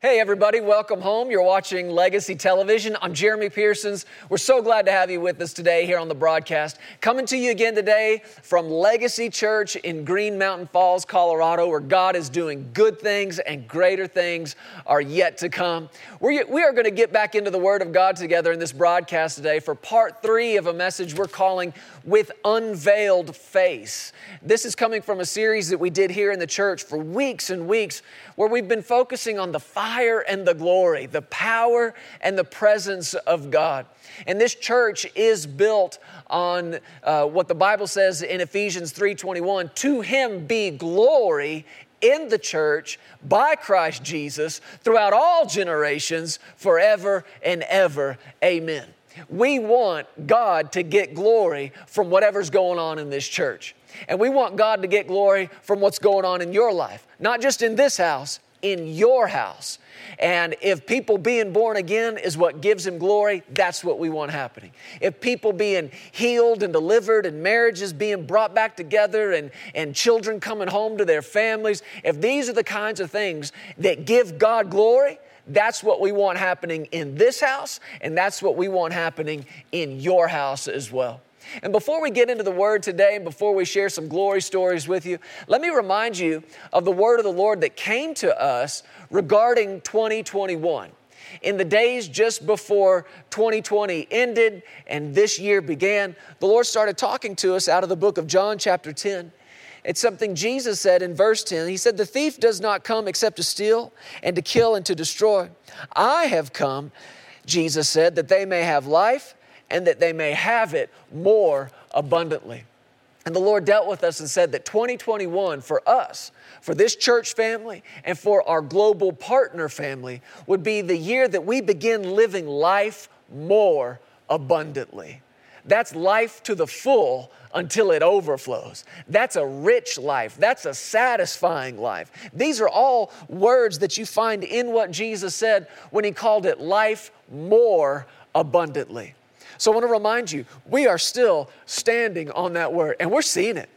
Hey, everybody, welcome home. You're watching Legacy Television. I'm Jeremy Pearsons. We're so glad to have you with us today here on the broadcast. Coming to you again today from Legacy Church in Green Mountain Falls, Colorado, where God is doing good things and greater things are yet to come. We're, we are going to get back into the Word of God together in this broadcast today for part three of a message we're calling With Unveiled Face. This is coming from a series that we did here in the church for weeks and weeks where we've been focusing on the fire and the glory, the power and the presence of God. And this church is built on uh, what the Bible says in Ephesians 3:21, to him be glory in the church by Christ Jesus throughout all generations, forever and ever. Amen. We want God to get glory from whatever's going on in this church. And we want God to get glory from what's going on in your life, not just in this house, in your house. And if people being born again is what gives him glory, that's what we want happening. If people being healed and delivered and marriages being brought back together and, and children coming home to their families, if these are the kinds of things that give God glory, that's what we want happening in this house, and that's what we want happening in your house as well. And before we get into the word today, and before we share some glory stories with you, let me remind you of the word of the Lord that came to us regarding 2021. In the days just before 2020 ended and this year began, the Lord started talking to us out of the book of John, chapter 10. It's something Jesus said in verse 10. He said, The thief does not come except to steal and to kill and to destroy. I have come, Jesus said, that they may have life and that they may have it more abundantly. And the Lord dealt with us and said that 2021 for us, for this church family, and for our global partner family would be the year that we begin living life more abundantly. That's life to the full until it overflows. That's a rich life. That's a satisfying life. These are all words that you find in what Jesus said when he called it life more abundantly. So I want to remind you, we are still standing on that word and we're seeing it.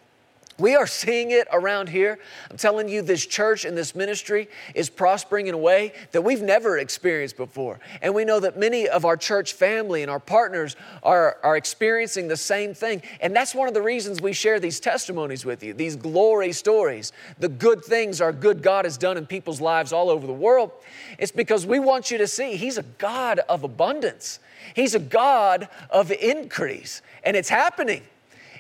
We are seeing it around here. I'm telling you, this church and this ministry is prospering in a way that we've never experienced before. And we know that many of our church family and our partners are, are experiencing the same thing. And that's one of the reasons we share these testimonies with you, these glory stories, the good things our good God has done in people's lives all over the world. It's because we want you to see He's a God of abundance. He's a God of increase, and it's happening.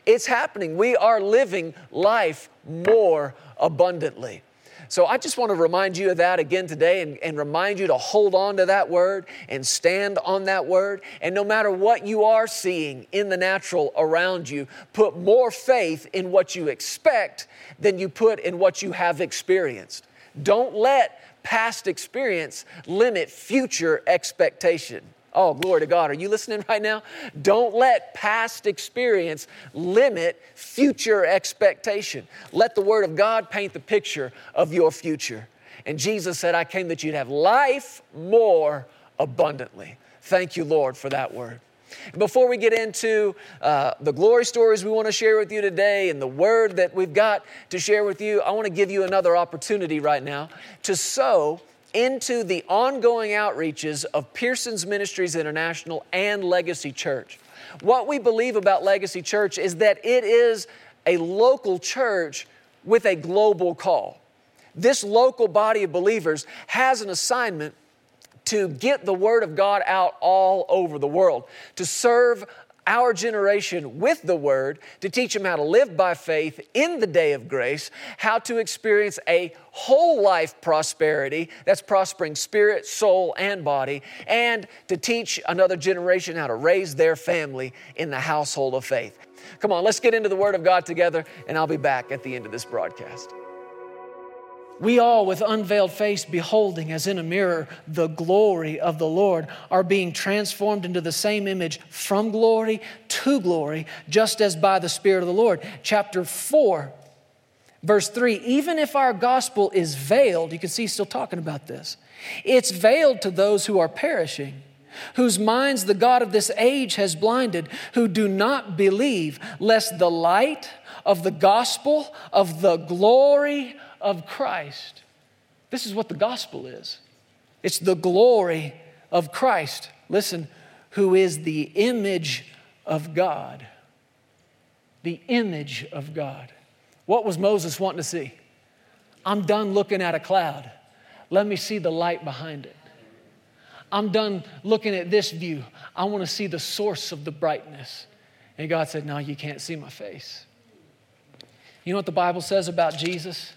It's happening. We are living life more abundantly. So I just want to remind you of that again today and, and, remind you to hold on to that word and stand on that word. And no matter what you are seeing in the natural around you, put more faith in what you expect than you put in what you have experienced. Don't let past experience limit future expectation. Oh, glory to God. Are you listening right now? Don't let past experience limit future expectation. Let the Word of God paint the picture of your future. And Jesus said, I came that you'd have life more abundantly. Thank you, Lord, for that word. Before we get into uh, the glory stories we want to share with you today and the word that we've got to share with you, I want to give you another opportunity right now to sow into the ongoing outreaches of Pearsons Ministries International and Legacy Church. What we believe about Legacy Church is that it is a local church with a global call. This local body of believers has an assignment to get the Word of God out all over the world, to serve our generation with the Word to teach them how to live by faith in the day of grace, how to experience a whole life prosperity that's prospering spirit, soul, and body, and to teach another generation how to raise their family in the household of faith. Come on, let's get into the Word of God together, and I'll be back at the end of this broadcast. We all, with unveiled face, beholding as in a mirror the glory of the Lord, are being transformed into the same image from glory to glory, just as by the Spirit of the Lord. Chapter 4, verse 3 Even if our gospel is veiled, you can see he's still talking about this, it's veiled to those who are perishing whose minds the God of this age has blinded, who do not believe, lest the light of the gospel of the glory of Christ. This is what the gospel is. It's the glory of Christ. Listen, who is the image of God. The image of God. What was Moses wanting to see? I'm done looking at a cloud. Let me see the light behind it. I'm done looking at this view. I want to see the source of the brightness. And God said, No, you can't see my face. You know what the Bible says about Jesus?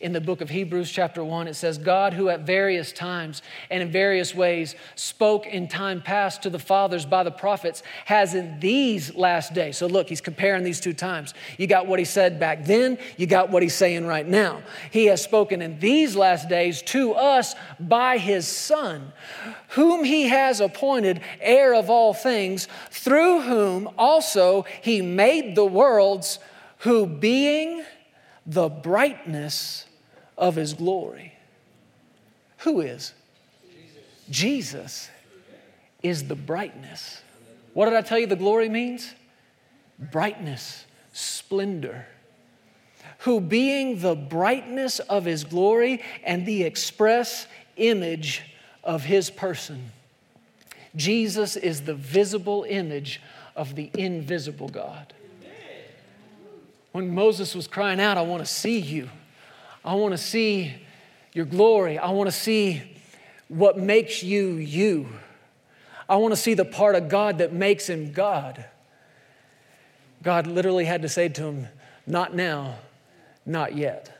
In the book of Hebrews, chapter 1, it says, God, who at various times and in various ways spoke in time past to the fathers by the prophets, has in these last days. So look, he's comparing these two times. You got what he said back then, you got what he's saying right now. He has spoken in these last days to us by his Son, whom he has appointed heir of all things, through whom also he made the worlds, who being the brightness of his glory. Who is? Jesus. Is the brightness. What did I tell you the glory means? Brightness, splendor. Who, being the brightness of his glory and the express image of his person, Jesus is the visible image of the invisible God. When Moses was crying out, I want to see you. I want to see your glory. I want to see what makes you you. I want to see the part of God that makes him God. God literally had to say to him, Not now, not yet.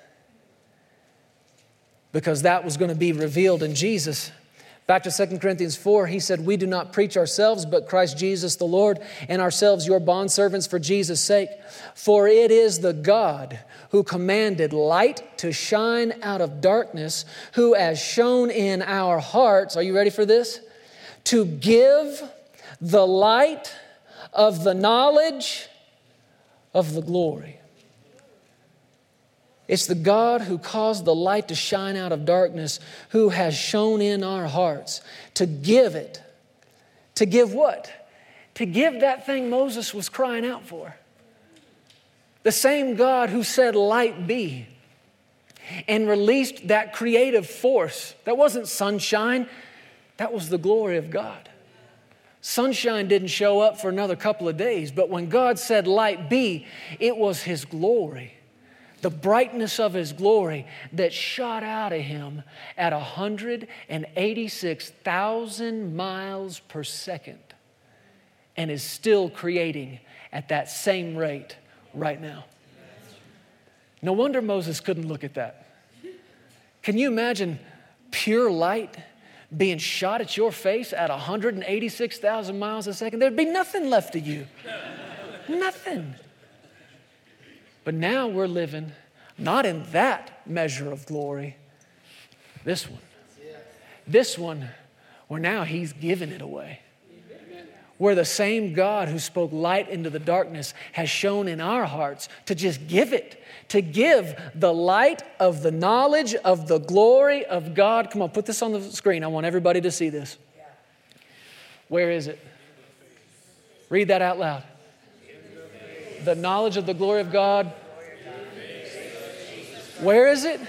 Because that was going to be revealed in Jesus. Back to 2 Corinthians 4, he said, We do not preach ourselves, but Christ Jesus the Lord, and ourselves your bondservants for Jesus' sake. For it is the God who commanded light to shine out of darkness, who has shown in our hearts. Are you ready for this? To give the light of the knowledge of the glory it's the God who caused the light to shine out of darkness, who has shone in our hearts to give it. To give what? To give that thing Moses was crying out for. The same God who said, Light be, and released that creative force. That wasn't sunshine, that was the glory of God. Sunshine didn't show up for another couple of days, but when God said, Light be, it was His glory the brightness of his glory that shot out of him at 186,000 miles per second and is still creating at that same rate right now. No wonder Moses couldn't look at that. Can you imagine pure light being shot at your face at 186,000 miles a second? There'd be nothing left of you. nothing. But now we're living not in that measure of glory, this one. This one, where now He's given it away. Where the same God who spoke light into the darkness has shown in our hearts to just give it, to give the light of the knowledge of the glory of God. Come on, put this on the screen. I want everybody to see this. Where is it? Read that out loud. The knowledge of the glory of God where is it?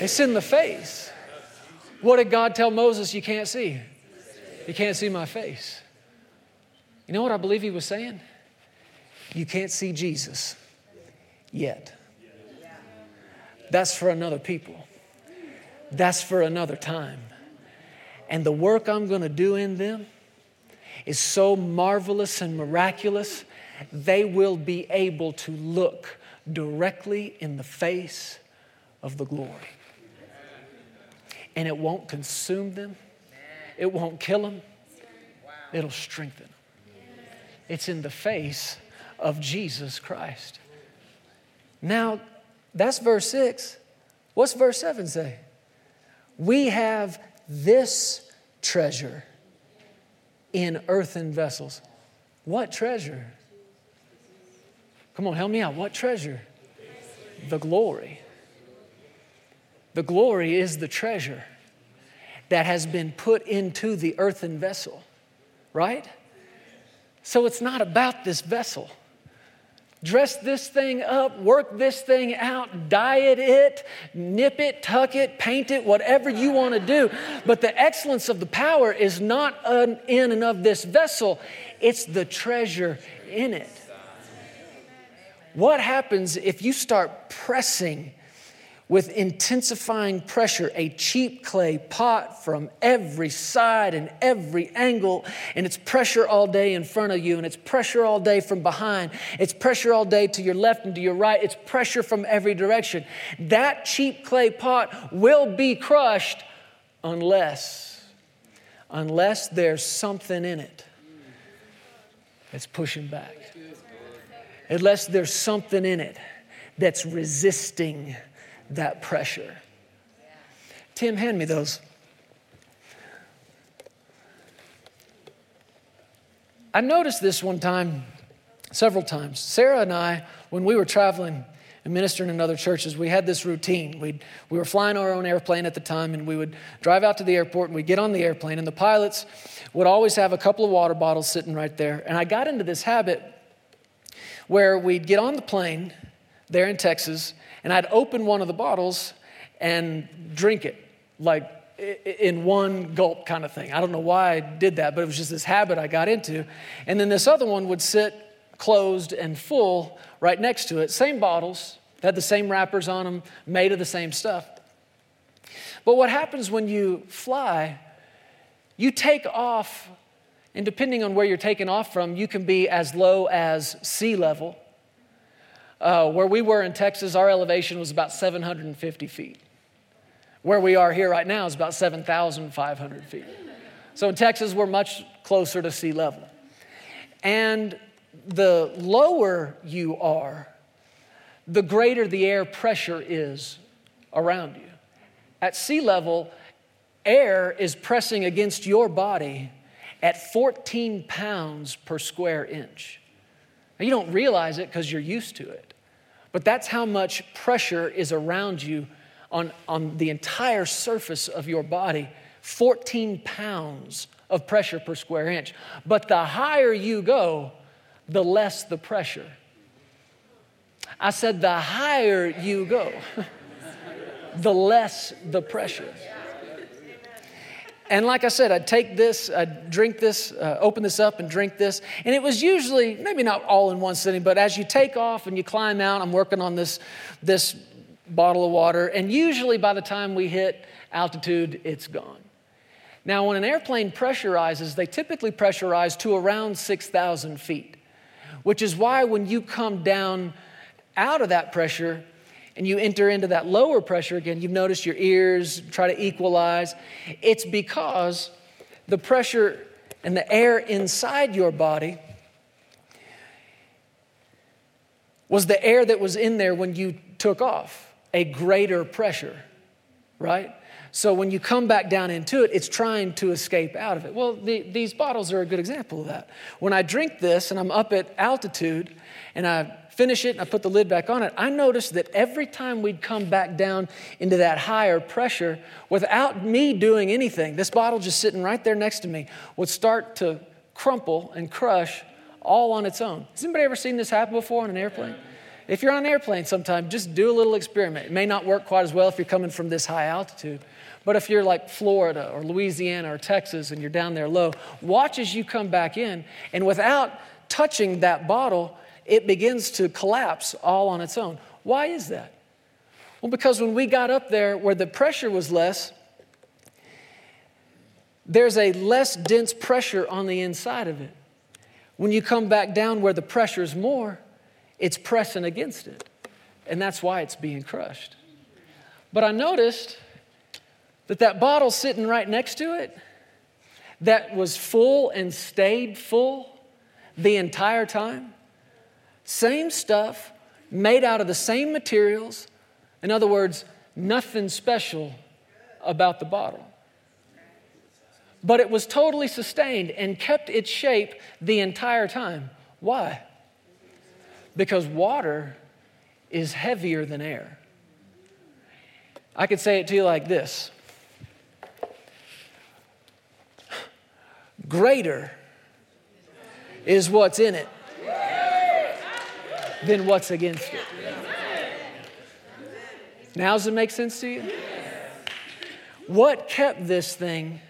It's in the face. What did God tell Moses you can't see? You can't see my face. You know what I believe he was saying? You can't see Jesus yet. That's for another people. That's for another time. And the work I'm going to do in them is so marvelous and miraculous, they will be able to look directly in the face of the glory. And it won't consume them, it won't kill them, it'll strengthen them. It's in the face of Jesus Christ. Now, that's verse 6. What's verse 7 say? We have this treasure in earthen vessels. What treasure? Come on, help me out. What treasure? The glory. The glory is the treasure that has been put into the earthen vessel, right? So it's not about this vessel. dress this thing up, work this thing out, diet it, nip it, tuck it, paint it, whatever you want to do. But the excellence of the power is not in and of this vessel, it's the treasure in it. What happens if you start pressing with intensifying pressure, a cheap clay pot from every side and every angle, and it's pressure all day in front of you, and it's pressure all day from behind, it's pressure all day to your left and to your right, it's pressure from every direction. That cheap clay pot will be crushed unless, unless there's something in it that's pushing back. Unless there's something in it that's resisting that pressure. Tim, hand me those. I noticed this one time, several times. Sarah and I, when we were traveling and ministering in other churches, we had this routine. We'd, we were flying our own airplane at the time, and we would drive out to the airport and we'd get on the airplane, and the pilots would always have a couple of water bottles sitting right there. And I got into this habit where we'd get on the plane there in Texas, and I'd open one of the bottles and drink it, like in one gulp kind of thing. I don't know why I did that, but it was just this habit I got into. And then this other one would sit closed and full right next to it. Same bottles, had the same wrappers on them, made of the same stuff. But what happens when you fly, you take off, and depending on where you're taking off from, you can be as low as sea level uh, where we were in Texas, our elevation was about 750 feet. Where we are here right now is about 7,500 feet. So in Texas, we're much closer to sea level. And the lower you are, the greater the air pressure is around you. At sea level, air is pressing against your body at 14 pounds per square inch. Now, you don't realize it because you're used to it. But that's how much pressure is around you on, on the entire surface of your body 14 pounds of pressure per square inch. But the higher you go, the less the pressure. I said, the higher you go, the less the pressure. And like I said, I'd take this, I'd drink this, uh, open this up and drink this. And it was usually, maybe not all in one sitting, but as you take off and you climb out, I'm working on this, this bottle of water. And usually by the time we hit altitude, it's gone. Now, when an airplane pressurizes, they typically pressurize to around 6,000 feet, which is why when you come down out of that pressure, and you enter into that lower pressure again, you've noticed your ears try to equalize. It's because the pressure and the air inside your body was the air that was in there when you took off, a greater pressure, right? So when you come back down into it, it's trying to escape out of it. Well, the, these bottles are a good example of that. When I drink this and I'm up at altitude and I finish it and I put the lid back on it, I noticed that every time we'd come back down into that higher pressure, without me doing anything, this bottle just sitting right there next to me would start to crumple and crush all on its own. Has anybody ever seen this happen before on an airplane? If you're on an airplane sometime, just do a little experiment. It may not work quite as well if you're coming from this high altitude. But if you're like Florida or Louisiana or Texas and you're down there low, watch as you come back in, and without touching that bottle, it begins to collapse all on its own. Why is that? Well, because when we got up there where the pressure was less, there's a less dense pressure on the inside of it. When you come back down where the pressure is more, it's pressing against it. And that's why it's being crushed. But I noticed that that bottle sitting right next to it, that was full and stayed full the entire time, same stuff, made out of the same materials. In other words, nothing special about the bottle. But it was totally sustained and kept its shape the entire time. Why? Because water is heavier than air. I could say it to you like this Greater is what's in it than what's against it. Now, does it make sense to you? What kept this thing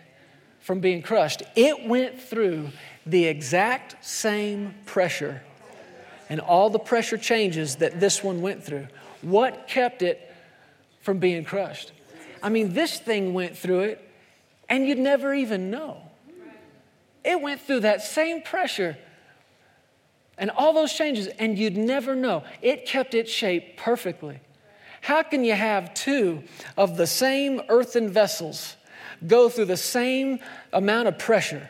from being crushed? It went through the exact same pressure and all the pressure changes that this one went through. What kept it from being crushed? I mean, this thing went through it and you'd never even know. It went through that same pressure and all those changes, and you'd never know. It kept its shape perfectly. How can you have two of the same earthen vessels go through the same amount of pressure,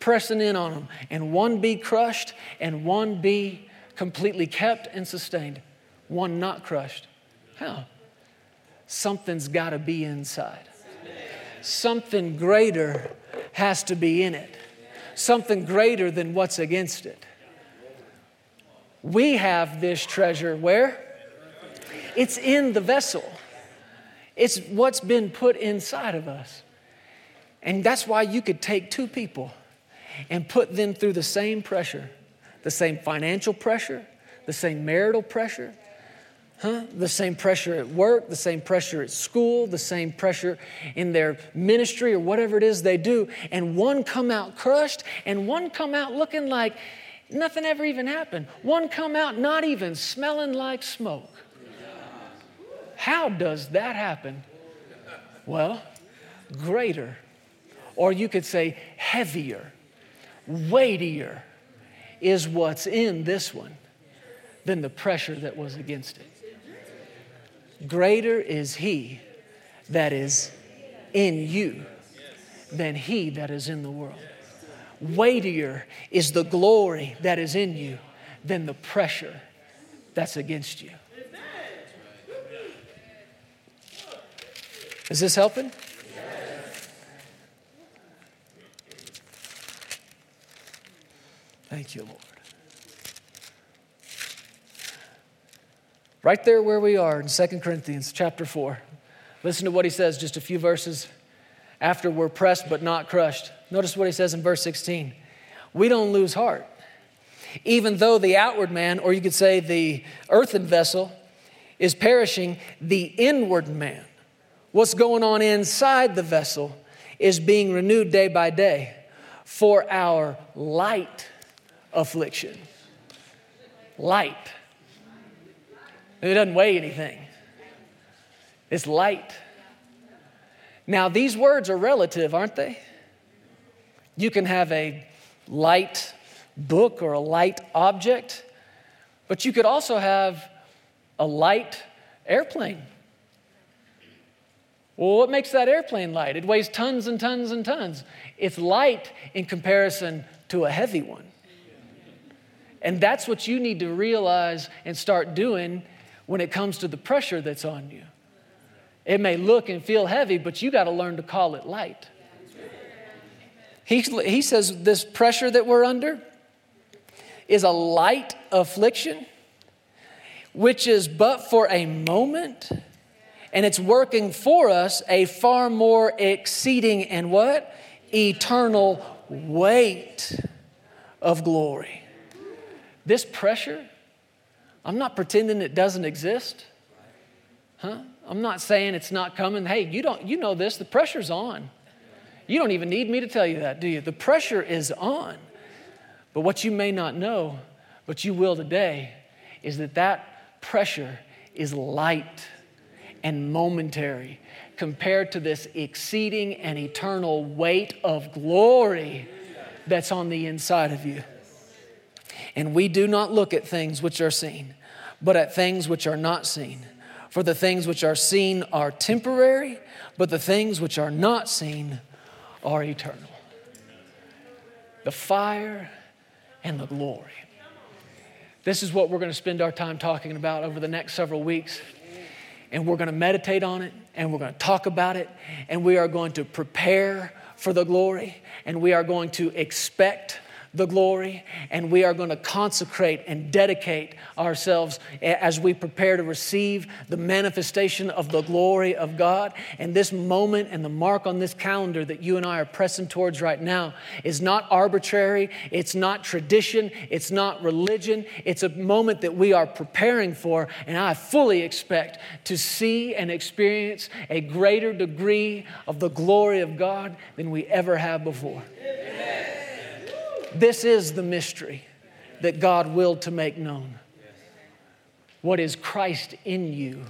pressing in on them, and one be crushed and one be completely kept and sustained, one not crushed? How? Something's got to be inside. Something greater has to be in it. Something greater than what's against it. We have this treasure where? It's in the vessel. It's what's been put inside of us. And that's why you could take two people and put them through the same pressure, the same financial pressure, the same marital pressure, huh? the same pressure at work, the same pressure at school, the same pressure in their ministry or whatever it is they do, and one come out crushed and one come out looking like nothing ever even happened. One come out not even smelling like smoke. How does that happen? Well, greater, or you could say heavier, weightier is what's in this one than the pressure that was against it. Greater is He that is in you than He that is in the world. Weightier is the glory that is in you than the pressure that's against you. Is this helping? Thank you, Lord. Right there where we are in 2 Corinthians chapter 4. Listen to what he says just a few verses after we're pressed but not crushed. Notice what he says in verse 16. We don't lose heart. Even though the outward man, or you could say the earthen vessel, is perishing, the inward man What's going on inside the vessel is being renewed day by day for our light affliction. Light. It doesn't weigh anything, it's light. Now, these words are relative, aren't they? You can have a light book or a light object, but you could also have a light airplane. Well, what makes that airplane light? It weighs tons and tons and tons. It's light in comparison to a heavy one. And that's what you need to realize and start doing when it comes to the pressure that's on you. It may look and feel heavy, but you got to learn to call it light. He, he says this pressure that we're under is a light affliction, which is but for a moment and it's working for us a far more exceeding and what? Eternal weight of glory. This pressure, I'm not pretending it doesn't exist. Huh? I'm not saying it's not coming. Hey, you don't you know this, the pressure's on. You don't even need me to tell you that, do you? The pressure is on. But what you may not know, but you will today, is that that pressure is light and momentary compared to this exceeding and eternal weight of glory that's on the inside of you. And we do not look at things which are seen, but at things which are not seen. For the things which are seen are temporary, but the things which are not seen are eternal. The fire and the glory. This is what we're going to spend our time talking about over the next several weeks and we're going to meditate on it and we're going to talk about it and we are going to prepare for the glory and we are going to expect the glory, and we are going to consecrate and dedicate ourselves as we prepare to receive the manifestation of the glory of God. And this moment and the mark on this calendar that you and I are pressing towards right now is not arbitrary, it's not tradition, it's not religion. It's a moment that we are preparing for, and I fully expect to see and experience a greater degree of the glory of God than we ever have before. This is the mystery that God willed to make known. What is Christ in you?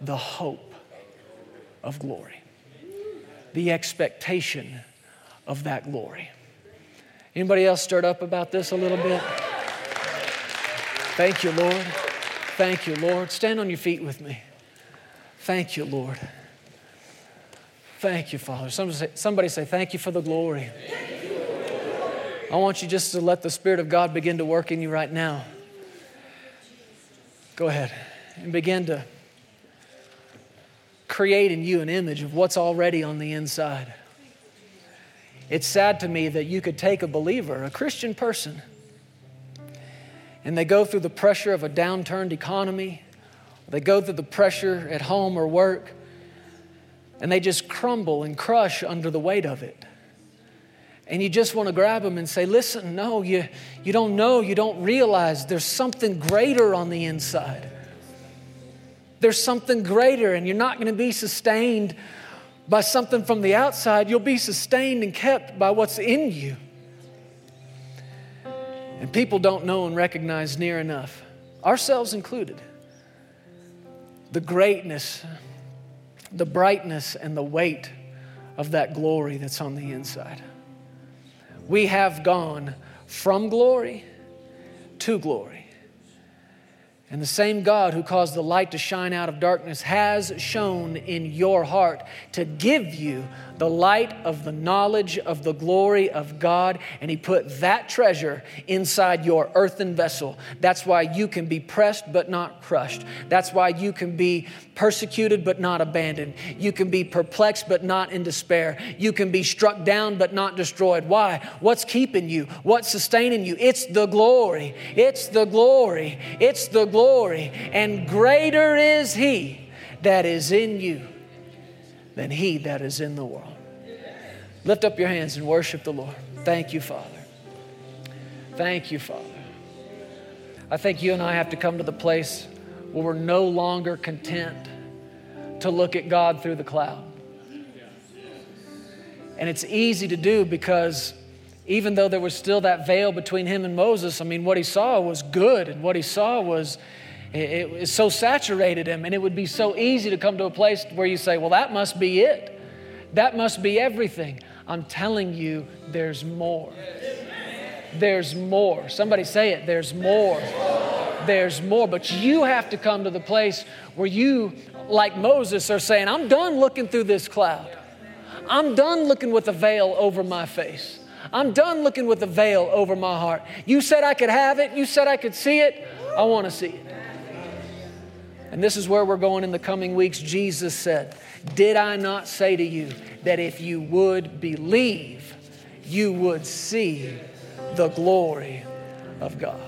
The hope of glory, the expectation of that glory. Anybody else stirred up about this a little bit? Thank you, Lord. Thank you, Lord. Stand on your feet with me. Thank you, Lord. Thank you, Father. Somebody say, somebody say Thank you for the glory. I want you just to let the Spirit of God begin to work in you right now. Go ahead and begin to create in you an image of what's already on the inside. It's sad to me that you could take a believer, a Christian person, and they go through the pressure of a downturned economy, they go through the pressure at home or work, and they just crumble and crush under the weight of it and you just want to grab them and say, Listen, no, you, you don't know, you don't realize there's something greater on the inside. There's something greater, and you're not going to be sustained by something from the outside. You'll be sustained and kept by what's in you. And people don't know and recognize near enough, ourselves included, the greatness, the brightness, and the weight of that glory that's on the inside we have gone from glory to glory. And the same God who caused the light to shine out of darkness has shown in your heart to give you the light of the knowledge of the glory of God, and He put that treasure inside your earthen vessel. That's why you can be pressed but not crushed. That's why you can be persecuted but not abandoned. You can be perplexed but not in despair. You can be struck down but not destroyed. Why? What's keeping you? What's sustaining you? It's the glory. It's the glory. It's the glory. And greater is He that is in you than he that is in the world. Lift up your hands and worship the Lord. Thank you, Father. Thank you, Father. I think you and I have to come to the place where we're no longer content to look at God through the cloud. And it's easy to do because even though there was still that veil between him and Moses, I mean, what he saw was good, and what he saw was it, so saturated him, and it would be so easy to come to a place where you say, Well, that must be it. That must be everything. I'm telling you, there's more. There's more. Somebody say it. There's more. There's more. But you have to come to the place where you, like Moses, are saying, I'm done looking through this cloud. I'm done looking with a veil over my face. I'm done looking with a veil over my heart. You said I could have it. You said I could see it. I want to see it. And this is where we're going in the coming weeks. Jesus said, Did I not say to you that if you would believe, you would see the glory of God?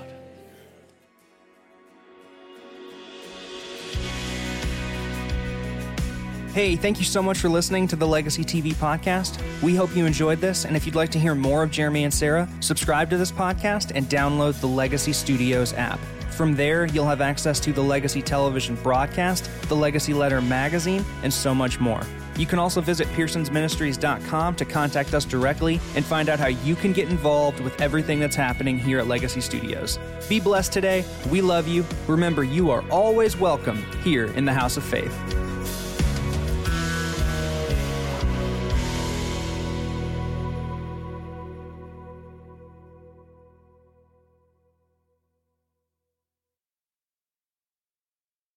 Hey, thank you so much for listening to the Legacy TV podcast. We hope you enjoyed this, and if you'd like to hear more of Jeremy and Sarah, subscribe to this podcast and download the Legacy Studios app. From there, you'll have access to the Legacy Television broadcast, the Legacy Letter magazine, and so much more. You can also visit pearsonsministries.com to contact us directly and find out how you can get involved with everything that's happening here at Legacy Studios. Be blessed today. We love you. Remember, you are always welcome here in the House of Faith.